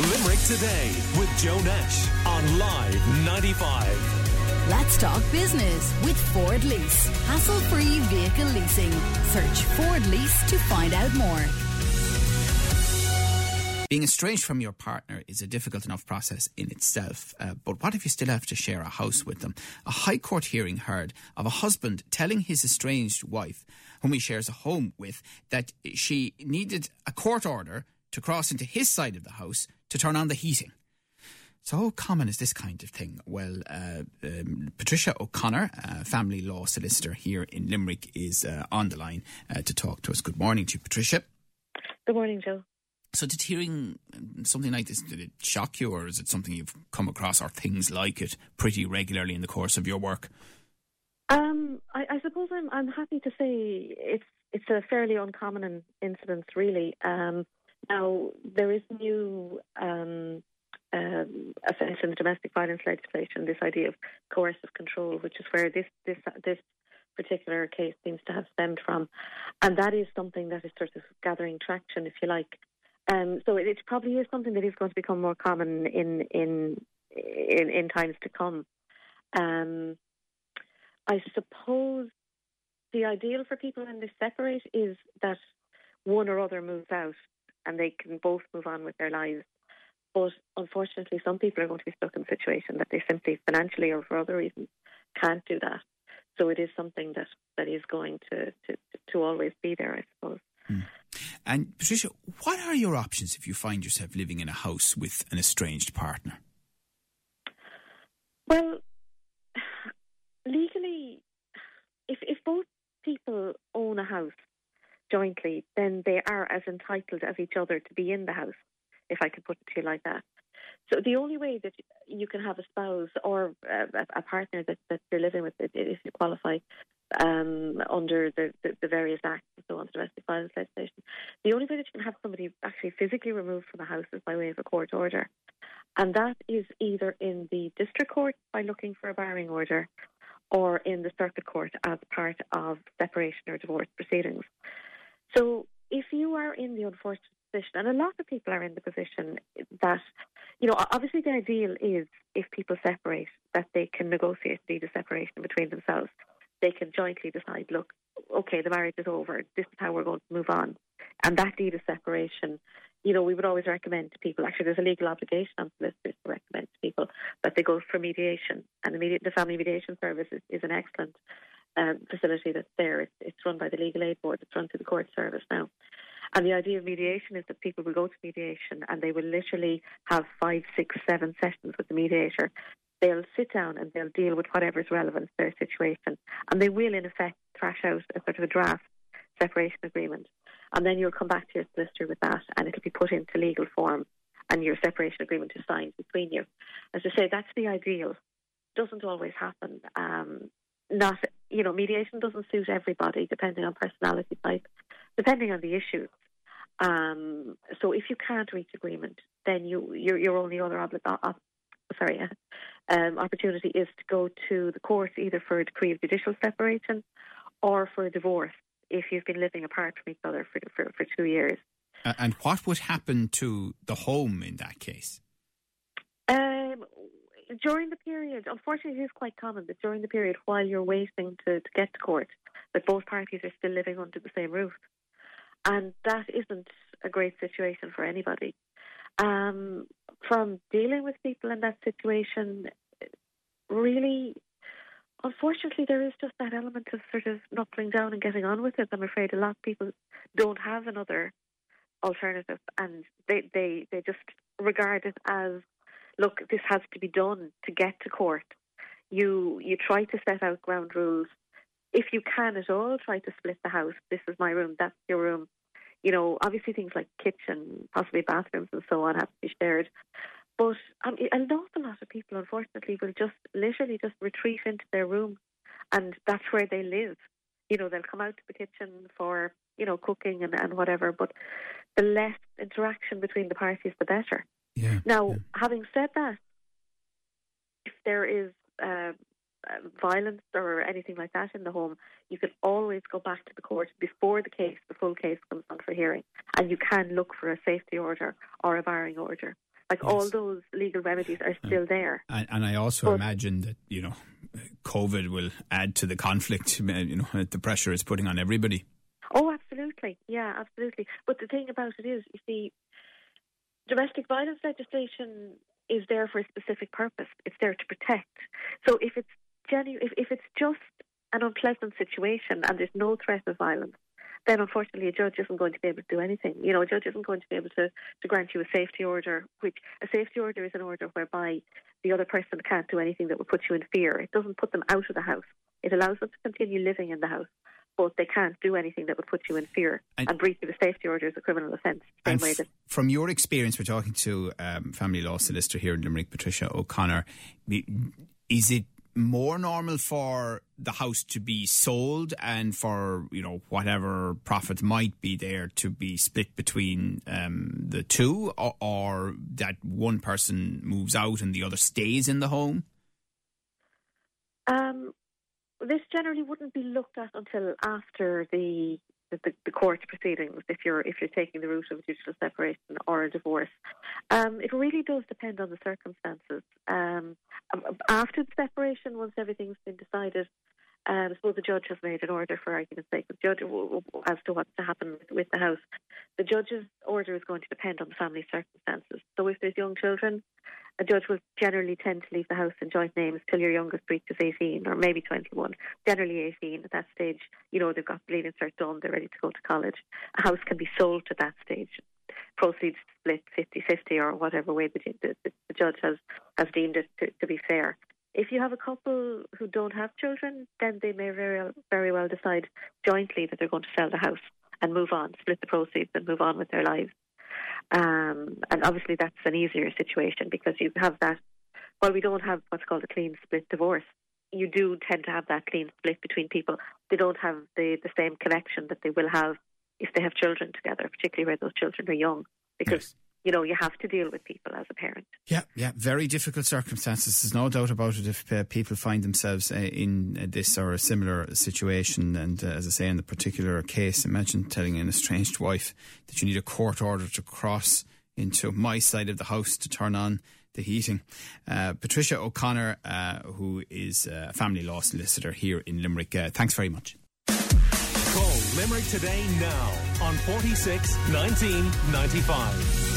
Limerick Today with Joe Nash on Live 95. Let's talk business with Ford Lease. Hassle free vehicle leasing. Search Ford Lease to find out more. Being estranged from your partner is a difficult enough process in itself, uh, but what if you still have to share a house with them? A High Court hearing heard of a husband telling his estranged wife, whom he shares a home with, that she needed a court order to cross into his side of the house to turn on the heating. So how common is this kind of thing? Well, uh, um, Patricia O'Connor, uh, family law solicitor here in Limerick, is uh, on the line uh, to talk to us. Good morning to you, Patricia. Good morning, Joe. So did hearing something like this, did it shock you or is it something you've come across or things like it pretty regularly in the course of your work? Um, I, I suppose I'm I'm happy to say it's it's a fairly uncommon incident, really. Um, now there is new um, um, offence in the domestic violence legislation. This idea of coercive control, which is where this this this particular case seems to have stemmed from, and that is something that is sort of gathering traction, if you like. Um, so it, it probably is something that is going to become more common in in in, in times to come. Um, I suppose the ideal for people when they separate is that one or other moves out and they can both move on with their lives. But unfortunately, some people are going to be stuck in a situation that they simply financially or for other reasons can't do that. So it is something that, that is going to, to, to always be there, I suppose. Hmm. And Patricia, what are your options if you find yourself living in a house with an estranged partner? Well, legally, if if both people own a house jointly, then they are as entitled as each other to be in the house, if I could put it to you like that. So the only way that you can have a spouse or a, a partner that, that you're living with, if you qualify um, under the, the, the, various acts and so on, domestic violence legislation, the only way that you can have somebody actually physically removed from a house is by way of a court order. And that is either in the district court by looking for a barring order or in the circuit court as part of separation or divorce proceedings. So if you are in the unfortunate position, and a lot of people are in the position that, you know, obviously the ideal is if people separate, that they can negotiate the separation between themselves. They can jointly decide, look, okay, the marriage is over. This is how we're going to move on. And that deed of separation, you know, we would always recommend to people, actually, there's a legal obligation on solicitors to recommend to people that they go for mediation. And the, family mediation service is, is an excellent um, facility that's there. It's, it's run by the Legal Aid Board. It's run through the court service now. And the idea of mediation is that people will go to mediation and they will literally have five, six, seven sessions with the mediator. They'll sit down and they'll deal with whatever is relevant to their situation. And they will, in effect, thrash out a sort of a draft separation agreement. And then you'll come back to your solicitor with that and it'll be put into legal form and your separation agreement is signed between you. As I say, that's the ideal. Doesn't always happen. Um, not you know mediation doesn't suit everybody depending on personality type, depending on the issues. Um, so if you can't reach agreement, then you your your only other obli- uh, sorry um, opportunity is to go to the court either for a decree of judicial separation or for a divorce if you've been living apart from each other for for, for two years. Uh, and what would happen to the home in that case? Um, during the period, unfortunately, it is quite common that during the period while you're waiting to, to get to court, that both parties are still living under the same roof. And that isn't a great situation for anybody. Um, from dealing with people in that situation, really, unfortunately, there is just that element of sort of knuckling down and getting on with it. I'm afraid a lot of people don't have another alternative and they, they, they just regard it as look, this has to be done to get to court. You you try to set out ground rules. If you can at all, try to split the house. This is my room, that's your room. You know, obviously things like kitchen, possibly bathrooms and so on have to be shared. But um, an awful lot of people, unfortunately, will just literally just retreat into their room, and that's where they live. You know, they'll come out to the kitchen for you know cooking and, and whatever, but the less interaction between the parties, the better. Yeah. Now, yeah. having said that, if there is uh, violence or anything like that in the home, you can always go back to the court before the case, the full case comes on for hearing, and you can look for a safety order or a barring order. Like yes. all those legal remedies are still there. And, and I also but, imagine that you know, COVID will add to the conflict. You know, the pressure it's putting on everybody. Oh, absolutely. Yeah, absolutely. But the thing about it is, you see, domestic violence legislation is there for a specific purpose. It's there to protect. So if it's genu- if, if it's just an unpleasant situation and there's no threat of violence, then unfortunately a judge isn't going to be able to do anything. You know, a judge isn't going to be able to, to grant you a safety order, which a safety order is an order whereby the other person can't do anything that would put you in fear. It doesn't put them out of the house. It allows them to continue living in the house but they can't do anything that would put you in fear. And, and breach of a safety order is a criminal offence. F- from your experience, we're talking to um, family law solicitor here in Limerick, Patricia O'Connor. Is it more normal for the house to be sold and for you know whatever profit might be there to be split between um, the two, or, or, that one person moves out and the other stays in the home? Um, this generally wouldn't be looked at until after the the, the, court proceedings if you're if you're taking the route of a judicial separation or a divorce. Um, it really does depend on the circumstances. Um, after the separation, once everything's been decided, um, I suppose the judge has made an order for argument's sake. The judge as to what's to happen with, with the house. The judge's order is going to depend on the family circumstances. So if there's young children, a judge will generally tend to leave the house in joint names till your youngest reaches 18 or maybe 21. Generally 18 at that stage, you know, they've got the leaving cert done, they're ready to go to college. A house can be sold at that stage. Proceeds split 50-50 or whatever way the, the, the judge has, has deemed it to, to, be fair. If you have a couple who don't have children, then they may very, very well decide jointly that they're going to sell the house and move on, split the proceeds and move on with their lives. Um, and obviously, that's an easier situation because you have that. While we don't have what's called a clean split divorce, you do tend to have that clean split between people. They don't have the, the same connection that they will have if they have children together, particularly where those children are young, because yes you know, you have to deal with people as a parent. Yeah, yeah, very difficult circumstances. There's no doubt about it if uh, people find themselves uh, in uh, this or a similar situation. And uh, as I say, in the particular case, imagine telling an estranged wife that you need a court order to cross into my side of the house to turn on the heating. Uh, Patricia O'Connor, uh, who is a family law solicitor here in Limerick, thanks very much. Call Limerick today now on 46 1995.